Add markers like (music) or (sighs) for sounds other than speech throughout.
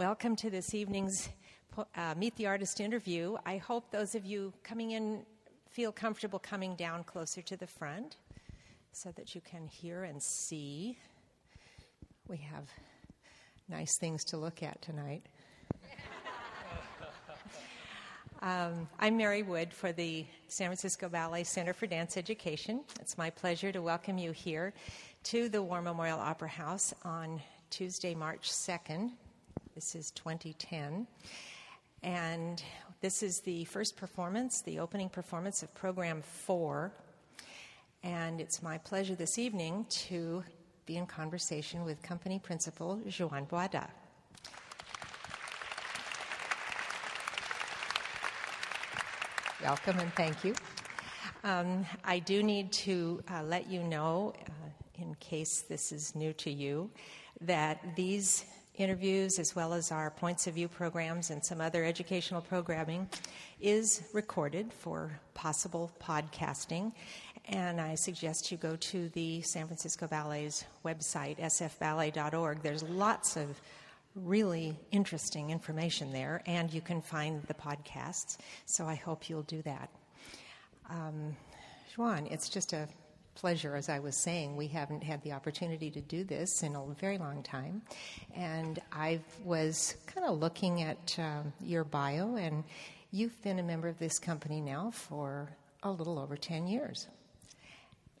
Welcome to this evening's uh, Meet the Artist interview. I hope those of you coming in feel comfortable coming down closer to the front so that you can hear and see. We have nice things to look at tonight. (laughs) Um, I'm Mary Wood for the San Francisco Ballet Center for Dance Education. It's my pleasure to welcome you here to the War Memorial Opera House on Tuesday, March 2nd. This is 2010. And this is the first performance, the opening performance of Program 4. And it's my pleasure this evening to be in conversation with company principal Joan Boada. Welcome and thank you. Um, I do need to uh, let you know, uh, in case this is new to you, that these interviews, as well as our points of view programs and some other educational programming, is recorded for possible podcasting. And I suggest you go to the San Francisco Ballet's website, sfballet.org. There's lots of really interesting information there, and you can find the podcasts. So I hope you'll do that. Um, Juan, it's just a pleasure, as I was saying. We haven't had the opportunity to do this in a very long time. And I was kind of looking at um, your bio, and you've been a member of this company now for a little over 10 years.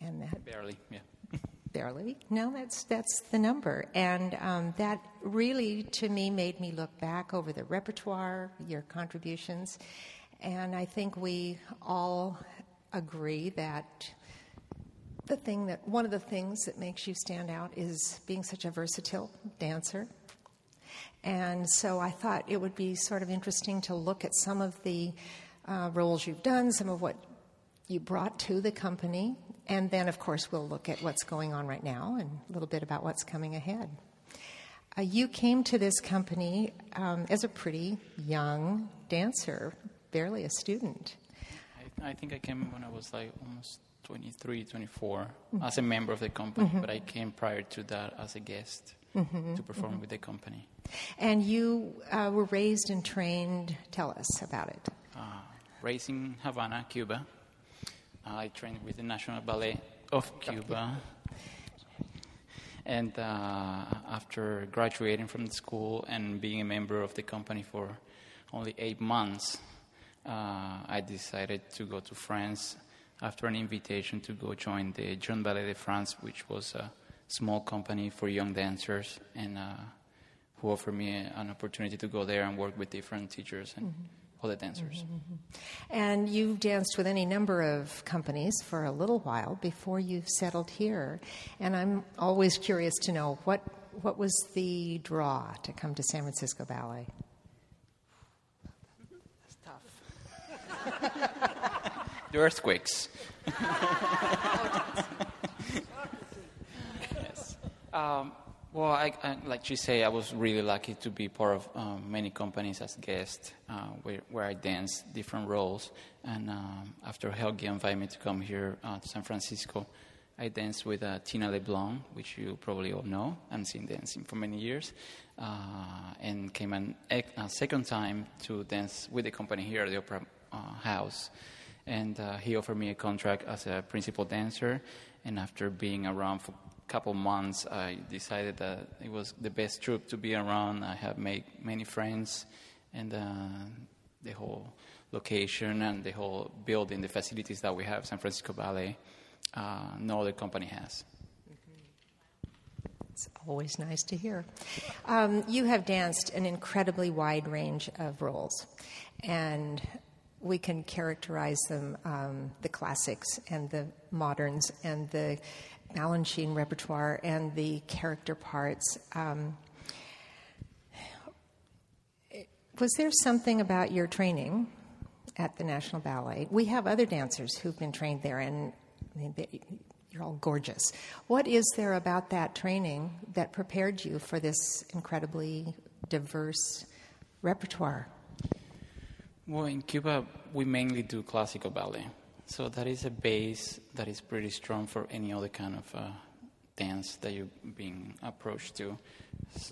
And that. Barely, yeah (laughs) barely. No, that's that's the number, and um, that really, to me, made me look back over the repertoire, your contributions, and I think we all agree that the thing that one of the things that makes you stand out is being such a versatile dancer. And so I thought it would be sort of interesting to look at some of the uh, roles you've done, some of what you brought to the company, and then, of course, we'll look at what's going on right now and a little bit about what's coming ahead. Uh, you came to this company um, as a pretty young dancer, barely a student. I, I, think I came when I was like almost 23, 24 mm-hmm. as a member of the company, mm-hmm. but I came prior to that as a guest mm-hmm. to perform mm-hmm. with the company. And you uh, were raised and trained, tell us about it. Uh, raised in Havana, Cuba. I trained with the National Ballet of Cuba. And uh, after graduating from the school and being a member of the company for only eight months, uh, I decided to go to France after an invitation to go join the Jeune Ballet de France, which was a small company for young dancers, and uh, who offered me an opportunity to go there and work with different teachers and. Mm-hmm all the dancers. Mm-hmm. And you've danced with any number of companies for a little while before you've settled here. And I'm always curious to know what, what was the draw to come to San Francisco Ballet? (laughs) That's tough. (laughs) the earthquakes. yes. Um, well, I, I, like you say, I was really lucky to be part of um, many companies as guest, uh, where, where, I danced different roles. And um, after Helgi invited me to come here uh, to San Francisco, I danced with uh, Tina LeBlanc, which you probably all know. I've seen dancing for many years, uh, and came an, a second time to dance with the company here at the Opera uh, House. And uh, he offered me a contract as a principal dancer. And after being around for a couple months, I decided that it was the best troupe to be around. I have made many friends, and uh, the whole location and the whole building, the facilities that we have, San Francisco Ballet, uh, no other company has. It's always nice to hear. Um, you have danced an incredibly wide range of roles, and we can characterize them um, the classics and the moderns and the Balanchine repertoire and the character parts. Um, was there something about your training at the National Ballet? We have other dancers who've been trained there, and you're all gorgeous. What is there about that training that prepared you for this incredibly diverse repertoire? Well, in Cuba, we mainly do classical ballet. So that is a base that is pretty strong for any other kind of uh, dance that you're being approached to.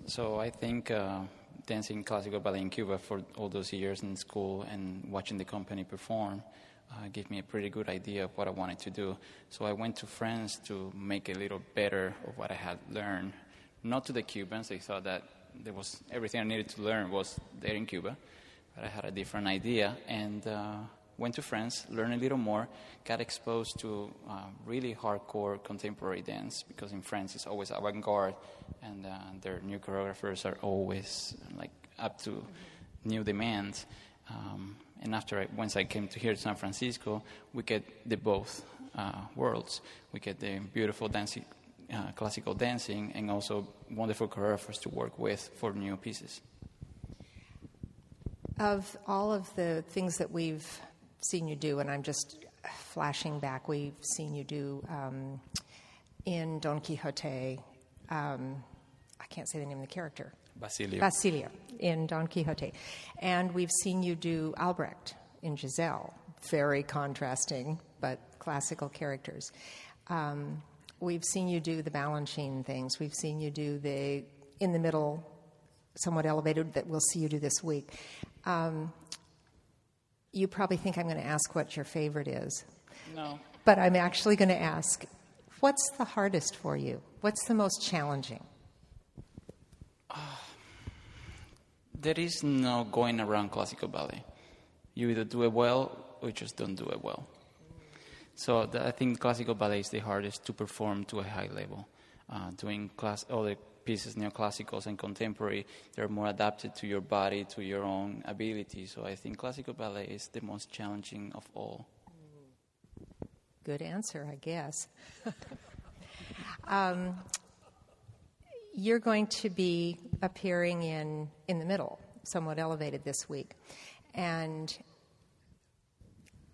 So I think uh, dancing classical ballet in Cuba for all those years in school and watching the company perform uh, gave me a pretty good idea of what I wanted to do. So I went to France to make a little better of what I had learned. Not to the Cubans; they thought that there was everything I needed to learn was there in Cuba, but I had a different idea and. Uh, went to France, learned a little more, got exposed to uh, really hardcore contemporary dance because in France it's always avant-garde, and uh, their new choreographers are always like up to new demands. Um, and after I, once I came to here to San Francisco, we get the both uh, worlds. We get the beautiful dancing, uh, classical dancing, and also wonderful choreographers to work with for new pieces. Of all of the things that we've seen you do, and I'm just flashing back. We've seen you do um, in Don Quixote. Um, I can't say the name of the character. Basilio. Basilio in Don Quixote, and we've seen you do Albrecht in Giselle. Very contrasting, but classical characters. Um, we've seen you do the Balanchine things. We've seen you do the in the middle, somewhat elevated that we'll see you do this week. Um, you probably think I'm going to ask what your favorite is. No. But I'm actually going to ask what's the hardest for you? What's the most challenging? Uh, (sighs) there is no going around classical ballet. You either do it well or you just don't do it well. So the, I think classical ballet is the hardest to perform to a high level. Uh, doing class, other pieces, neoclassicals and contemporary, they're more adapted to your body, to your own ability. So I think classical ballet is the most challenging of all. Good answer, I guess. (laughs) um, you're going to be appearing in in the middle, somewhat elevated this week, and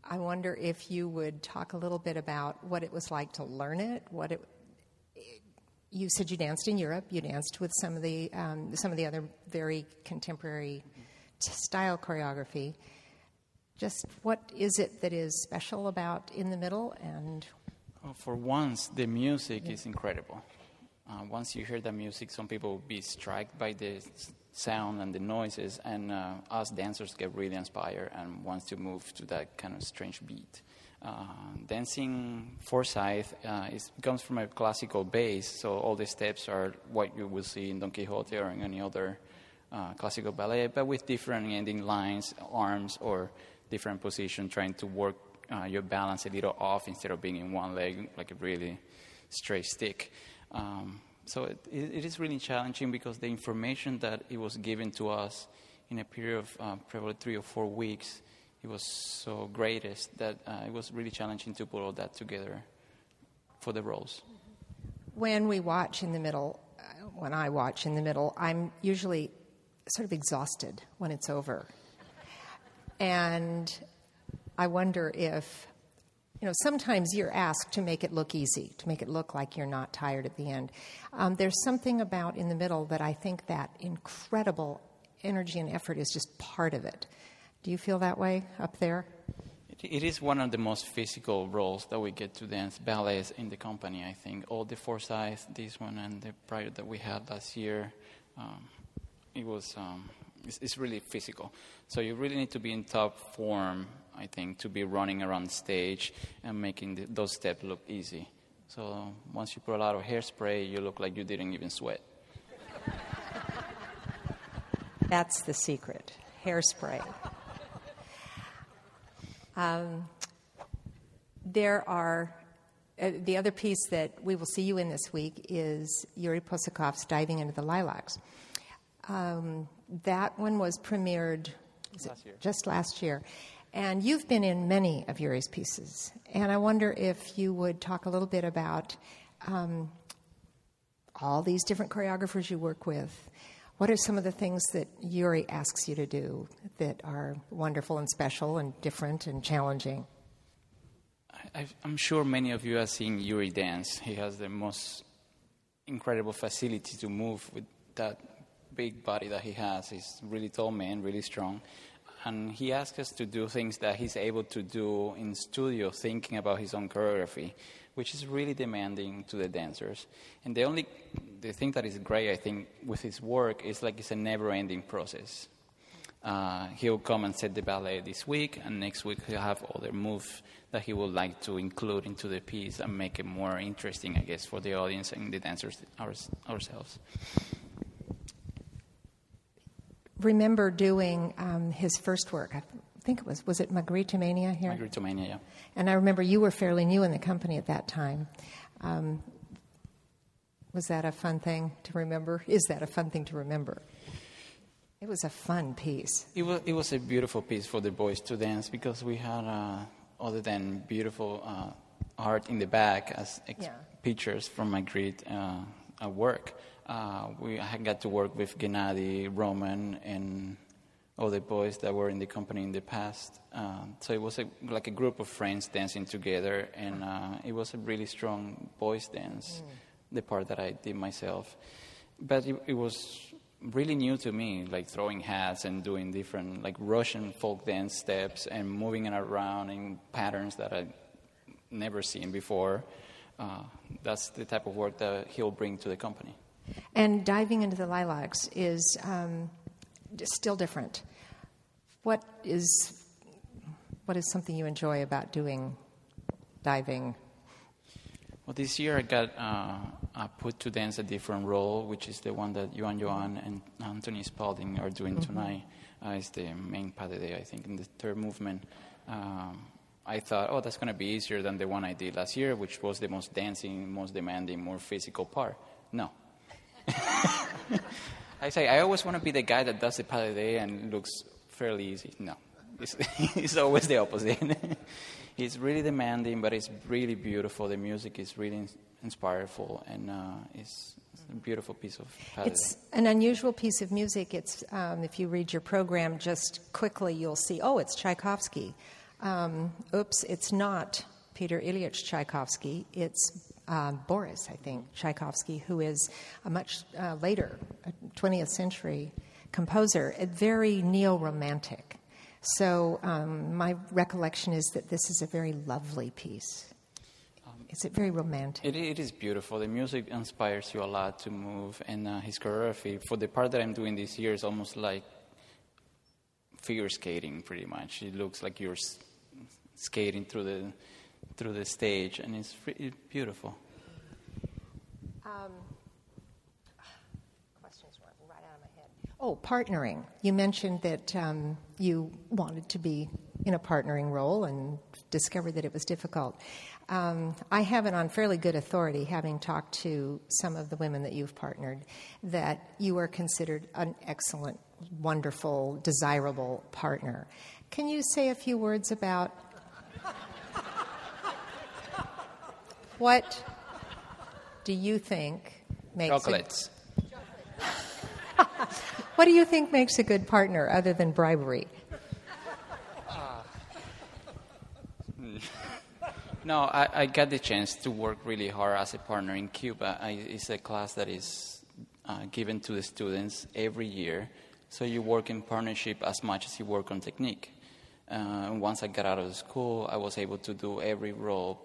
I wonder if you would talk a little bit about what it was like to learn it, what it you said you danced in Europe. You danced with some of the um, some of the other very contemporary style choreography. Just what is it that is special about In the Middle? And well, for once, the music is incredible. Uh, once you hear the music, some people will be struck by the sound and the noises, and uh, us dancers get really inspired and wants to move to that kind of strange beat. Uh, dancing Forsythe uh, is, comes from a classical base, so all the steps are what you will see in Don Quixote or in any other uh, classical ballet, but with different ending lines, arms, or different position, trying to work uh, your balance a little off instead of being in one leg like a really straight stick. Um, so it, it is really challenging because the information that it was given to us in a period of uh, probably three or four weeks it was so greatest that uh, it was really challenging to put all that together for the roles. When we watch in the middle, uh, when I watch in the middle, I'm usually sort of exhausted when it's over. And I wonder if, you know, sometimes you're asked to make it look easy, to make it look like you're not tired at the end. Um, there's something about in the middle that I think that incredible energy and effort is just part of it. Do you feel that way up there? It is one of the most physical roles that we get to dance ballets in the company. I think all the Forsythe, this one, and the prior that we had last year, um, it was um, it's, it's, really physical. So you really need to be in top form, I think, to be running around stage and making the, those steps look easy. So once you put a lot of hairspray, you look like you didn't even sweat. That's the secret hairspray. Um, there are uh, the other piece that we will see you in this week is Yuri Possokhov's Diving into the Lilacs. Um, that one was premiered last just last year. And you've been in many of Yuri's pieces. And I wonder if you would talk a little bit about um, all these different choreographers you work with what are some of the things that Yuri asks you to do that are wonderful and special and different and challenging? I, am sure many of you have seen Yuri dance. He has the most incredible facility to move with that big body that he has. He's really tall man, really strong. And he asks us to do things that he's able to do in studio, thinking about his own choreography. Which is really demanding to the dancers. And the only the thing that is great, I think, with his work is like it's a never-ending process. Uh, he'll come and set the ballet this week, and next week he'll have other moves that he would like to include into the piece and make it more interesting, I guess, for the audience and the dancers ours, ourselves. Remember doing um, his first work. I think it was was it Magrittomania here? Magrittomania, yeah. And I remember you were fairly new in the company at that time. Um, was that a fun thing to remember? Is that a fun thing to remember? It was a fun piece. It was, it was a beautiful piece for the boys to dance because we had, uh, other than beautiful uh, art in the back as ex- Yeah. pictures from my great uh, uh, work, uh, we I got to work with Gennady, Roman, and other boys that were in the company in the past. Uh, so it was a, like a group of friends dancing together, and uh, it was a really strong boys dance, the part that I did myself. But it, it was really new to me, like throwing hats and doing different, like Russian folk dance steps and moving it around in patterns that I'd never seen before. Uh, that's the type of work that he'll bring to the company. And diving into the lilacs is um, still different. What is what is something you enjoy about doing diving? Well, this year I got uh, put to dance a different role, which is the one that Yuan Yuan and Anthony Spaulding are doing tonight. Uh, it's the main pas de deux, I think, in the third movement. Um, I thought, oh, that's going to be easier than the one I did last year, which was the most dancing, most demanding, more physical part. No. (laughs) I say, I always want to be the guy that does the pas de deux and looks fairly easy. No. It's, (laughs) it's always the opposite. (laughs) it's really demanding, but it's really beautiful. The music is really ins- inspireful, and uh, it's, it's a beautiful piece of de It's an unusual piece of music. It's um, if you read your program just quickly, you'll see. Oh, it's Tchaikovsky. Um, oops, it's not Peter Ilyich Tchaikovsky. It's uh, Boris, I think, Tchaikovsky, who is a much uh, later, 20th century composer, very neo-romantic. So um, my recollection is that this is a very lovely piece. Is it very romantic? It, it is beautiful. The music inspires you a lot to move, and uh, his choreography for the part that I'm doing this year is almost like figure skating, pretty much. It looks like you're s- skating through the through the stage, and it's, it's beautiful. questions went right out of my head. Oh, partnering. You mentioned that um, you wanted to be in a partnering role and discovered that it was difficult. Um, I have it on fairly good authority, having talked to some of the women that you've partnered, that you are considered an excellent, wonderful, desirable partner. Can you say a few words about what do you think makes a Chocolates. (laughs) What do you think makes a good partner other than bribery? (laughs) No, I, I got the chance to work really hard as a partner in Cuba. I, it's a class that is uh, given to the students every year. So you work in partnership as much as you work on technique. Uh, and once I got out of school, I was able to do every role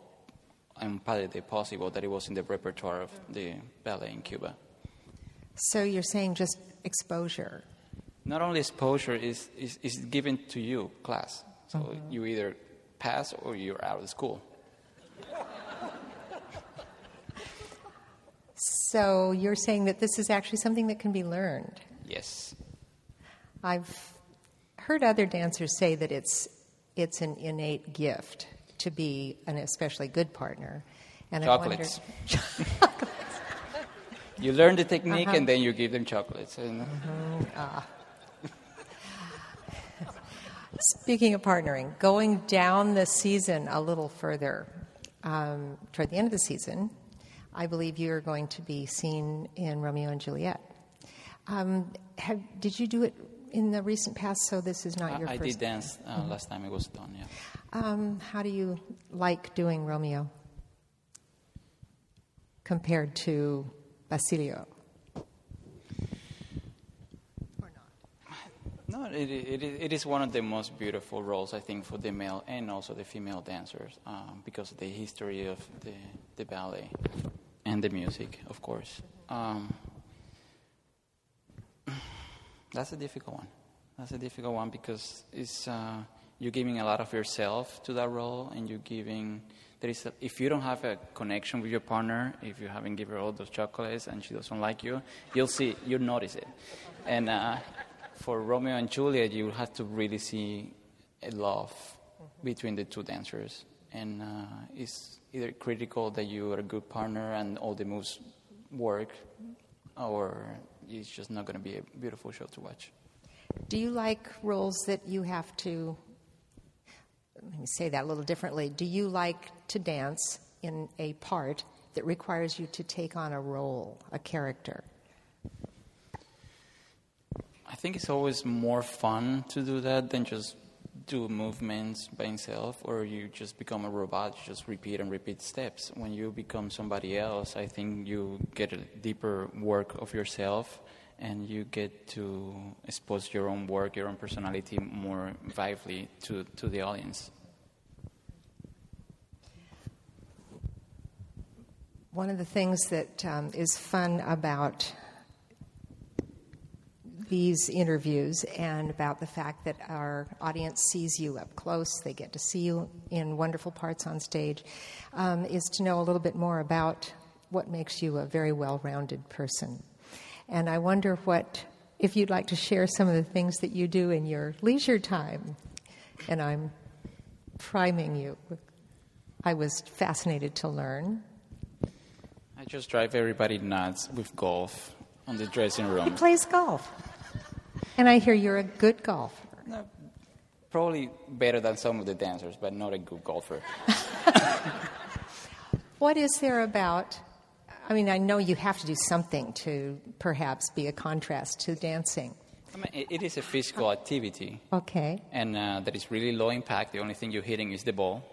and de possible that it was in the repertoire of the ballet in Cuba. So you're saying just exposure. Not only exposure is, is, is given to you, class. So uh-huh. you either pass or you're out of school. So you're saying that this is actually something that can be learned. Yes. I've heard other dancers say that it's it's an innate gift to be an especially good partner. And Chocolates. I wonder, (laughs) You learn the technique and then you give them chocolates. And (laughs) Speaking of partnering, going down the season a little further, um, toward the end of the season, I believe you're going to be seen in Romeo and Juliet. Um, have, did you do it in the recent past? So this is not I, your I first. did dance uh, last time it was done, yeah. Um, how do you like doing Romeo compared to Basilio? No, it, it, it is one of the most beautiful roles, I think, for the male and also the female dancers um, because of the history of the, the ballet and the music, of course. Um, (sighs) that's a difficult one. That's a difficult one because it's, uh, you're giving a lot of yourself to that role and you're giving there is a, if you don't have a connection with your partner, if you haven't given her all those chocolates and she doesn't like you, you'll see, you'll notice it. And uh, for Romeo and Juliet, you have to really see a love between the two dancers. And uh, it's either critical that you are a good partner and all the moves work, or it's just not going to be a beautiful show to watch. Do you like roles that you have to let me say that a little differently. Do you like to dance in a part that requires you to take on a role, a character? I think it's always more fun to do that than just do movements by himself or you just become a robot, you just repeat and repeat steps. When you become somebody else, I think you get a deeper work of yourself and you get to expose your own work, your own personality more vively to, to the audience. One of the things that um, is fun about these interviews and about the fact that our audience sees you up close, they get to see you in wonderful parts on stage, um, is to know a little bit more about what makes you a very well rounded person. And I wonder what, if you'd like to share some of the things that you do in your leisure time. And I'm priming you. I was fascinated to learn. I just drive everybody nuts with golf on the dressing room. He plays golf. And I hear you're a good golfer. No, probably better than some of the dancers, but not a good golfer. (laughs) what is there about I mean, I know you have to do something to perhaps be a contrast to dancing. I mean, it is a physical activity. Okay. And uh, that is really low impact. The only thing you're hitting is the ball,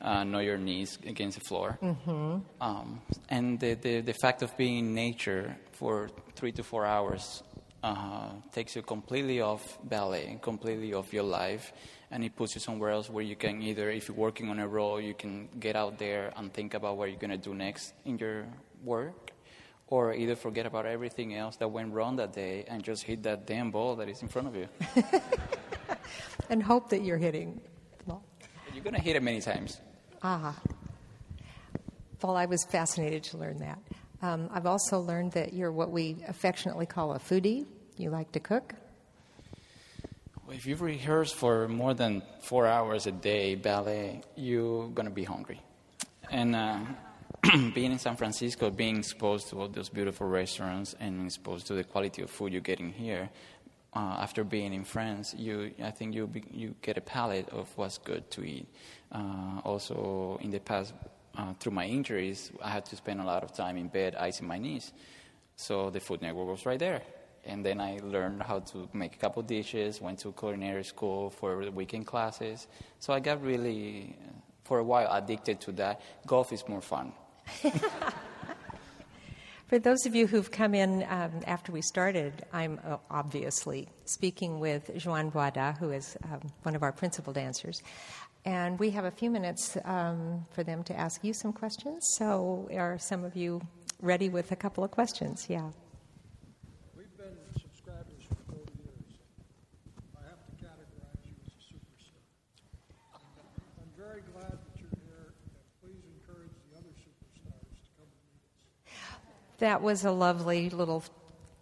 uh, not your knees against the floor. Mm-hmm. Um, and the, the, the, fact of being in nature for three to four hours uh, takes you completely off ballet, and completely off your life, and it puts you somewhere else where you can either, if you're working on a role, you can get out there and think about what you're going to do next in your work, or either forget about everything else that went wrong that day and just hit that damn ball that is in front of you. (laughs) and hope that you're hitting the ball. You're going to hit it many times. Ah. Well, I was fascinated to learn that. Um, I've also learned that you're what we affectionately call a foodie. You like to cook. Well, If you rehearse for more than four hours a day ballet, you're going to be hungry. And uh, (clears throat) being in San Francisco, being exposed to all those beautiful restaurants and exposed to the quality of food you're getting here, uh, after being in France, you, I think you, be, you get a palate of what's good to eat. Uh, also, in the past, uh, through my injuries, I had to spend a lot of time in bed icing my knees. So the Food Network was right there and then I learned how to make a couple dishes. Went to culinary school for weekend classes. So I got really, for a while, addicted to that. Golf is more fun. (laughs) For those of you who've come in um, after we started, I'm uh, obviously speaking with Joan Boada, who is um, one of our principal dancers. And we have a few minutes um, for them to ask you some questions. So, are some of you ready with a couple of questions? Yeah. That was a lovely little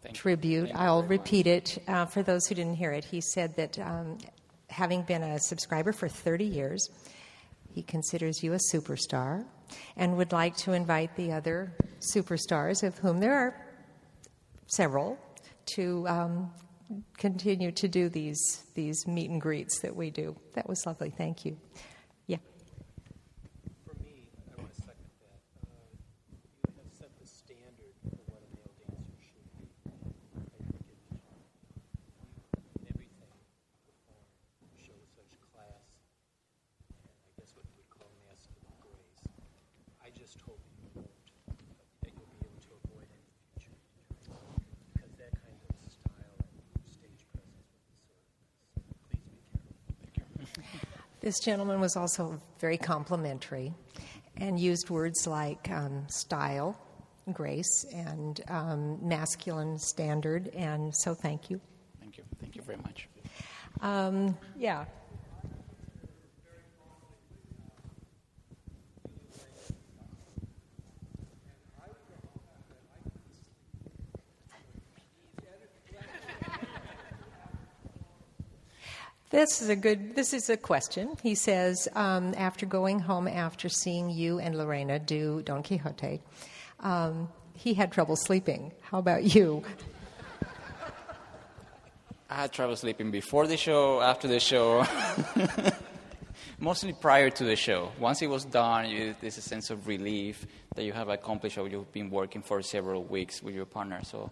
Thank tribute. I'll repeat it uh, for those who didn't hear it. He said that um, having been a subscriber for 30 years, he considers you a superstar and would like to invite the other superstars, of whom there are several, to um, continue to do these, these meet and greets that we do. That was lovely. Thank you. This gentleman was also very complimentary and used words like um, style, grace, and um, masculine standard, and so thank you. Thank you. Thank you very much. Um, yeah. This is a good. This is a question. He says, um, after going home after seeing you and Lorena do Don Quixote, um, he had trouble sleeping. How about you? I had trouble sleeping before the show, after the show, (laughs) mostly prior to the show. Once it was done, you, there's a sense of relief that you have accomplished what you've been working for several weeks with your partner. So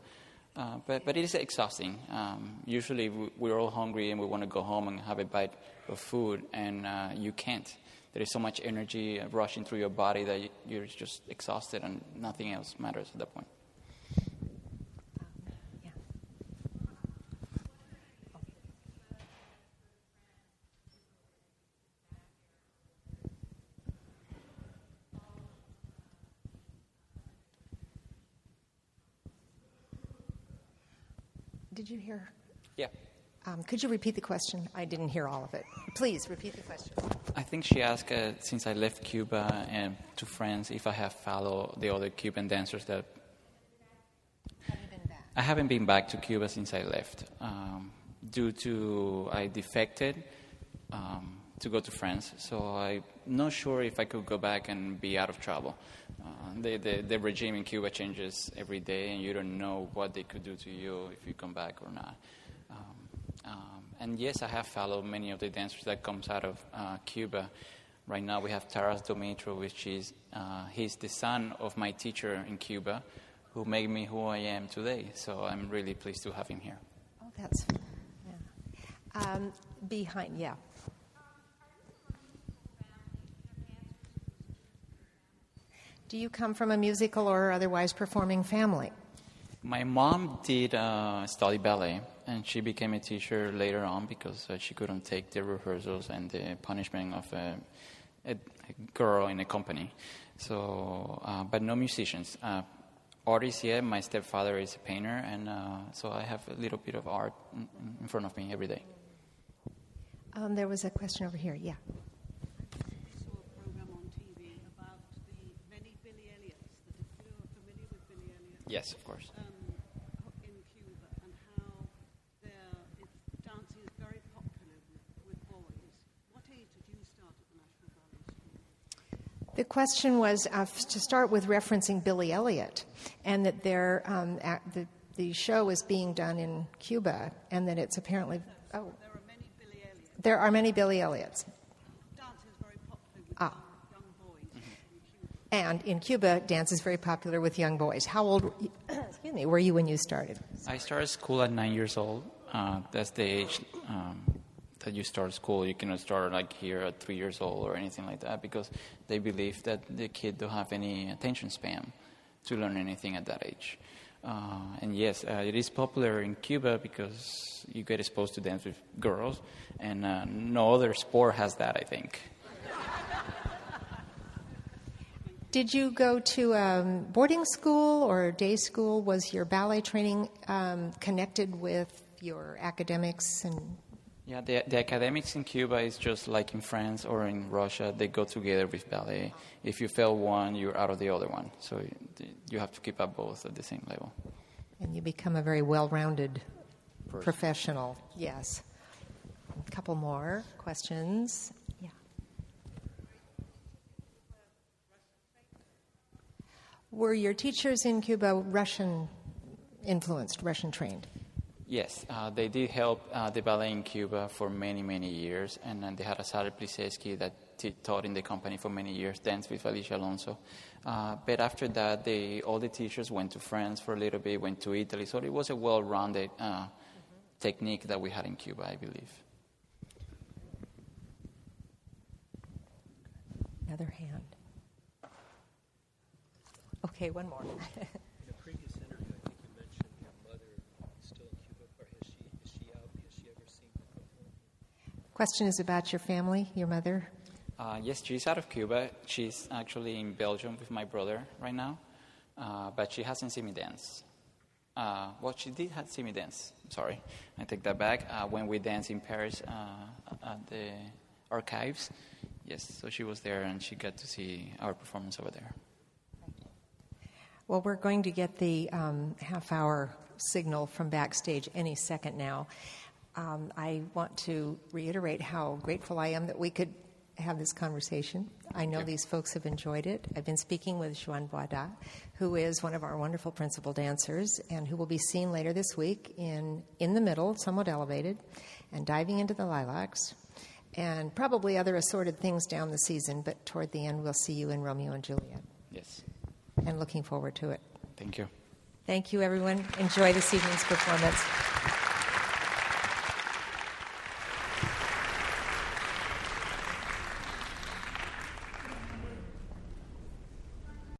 uh, but, but it is exhausting. Um, usually we're all hungry and we want to go home and have a bite of food, and uh, you can't. There is so much energy rushing through your body that you're just exhausted and nothing else matters at that point. Did you hear? Yeah. Um, could you repeat the question? I didn't hear all of it. Please repeat the question. I think she asked, uh, since I left Cuba and to France if I have followed the other Cuban dancers that. Have you been back? I haven't been back to Cuba since I left. Um, due to I defected um, to go to France, so I'm not sure if I could go back and be out of trouble. The, the, the regime in Cuba changes every day, and you don't know what they could do to you if you come back or not. Um, um, and yes, I have followed many of the dancers that comes out of uh, Cuba. Right now, we have Taras Domitro, which is uh, he's the son of my teacher in Cuba, who made me who I am today. So I'm really pleased to have him here. Oh, that's yeah. Um, behind, yeah. Do you come from a musical or otherwise performing family? My mom did uh, study ballet, and she became a teacher later on because uh, she couldn't take the rehearsals and the punishment of a, a, a girl in a company. So, uh, but no musicians. Uh, artists, yeah. My stepfather is a painter, and uh, so I have a little bit of art in, in front of me every day. Um, there was a question over here. Yeah. Yes, of course. Um, in Cuba and how dancing is very popular with, with, boys. What age did you start at the National Ballet School? The question was uh, to start with referencing Billy Elliot, and that there, um, the, the show is being done in Cuba, and that it's apparently. Oh. There are many Billy Elliots. There are many Billy Elliots. Dance is very popular with ah. In Cuba, dance is very popular with young boys. How old, (clears throat) excuse me, were you when you started? I started school at nine years old. Uh, that's the age um, that you start school. You cannot start like here at three years old or anything like that because they believe that the kid don't have any attention span to learn anything at that age. Uh, and yes, uh, it is popular in Cuba because you get exposed to dance with girls, and uh, no other sport has that, I think. Did you go to um, boarding school or day school? Was your ballet training um, connected with your academics and? Yeah, the, the academics in Cuba is just like in France or in Russia. They go together with ballet. If you fail one, you're out of the other one. So you have to keep up both at the same level. And you become a very well-rounded professional. Yes. A couple more questions. Were your teachers in Cuba Russian influenced, Russian trained? Yes, uh, they did help uh, the ballet in Cuba for many, many years, and, and they had Azari Plisetsky that t- taught in the company for many years, danced with Alicia Alonso. Uh, but after that, they, all the teachers went to France for a little bit, went to Italy, so it was a well-rounded mm-hmm. technique that we had in Cuba, I believe. Another hand. Okay, one more. in a previous interview, I think you mentioned your mother still in Cuba, or has she, is she out? Has she ever seen her perform? Question is about your family, your mother. Uh, yes, she's out of Cuba. She's actually in Belgium with my brother right now, uh, but she hasn't seen me dance. Uh, well, she did have see me dance. Sorry, I take that back. Uh, when we danced in Paris uh, at the archives, yes, so she was there and she got to see our performance over there. Well, we're going to get the um, half hour signal from backstage any second now. Um, I want to reiterate how grateful I am that we could have this conversation. I know these folks have enjoyed it. I've been speaking with Joan Boada, who is one of our wonderful principal dancers and who will be seen later this week in In the Middle, somewhat elevated, and Diving into the Lilacs, and probably other assorted things down the season, but toward the end, we'll see you in Romeo and Juliet. Yes, And looking forward to it. thank you. Thank you, everyone. Enjoy this evening's performance.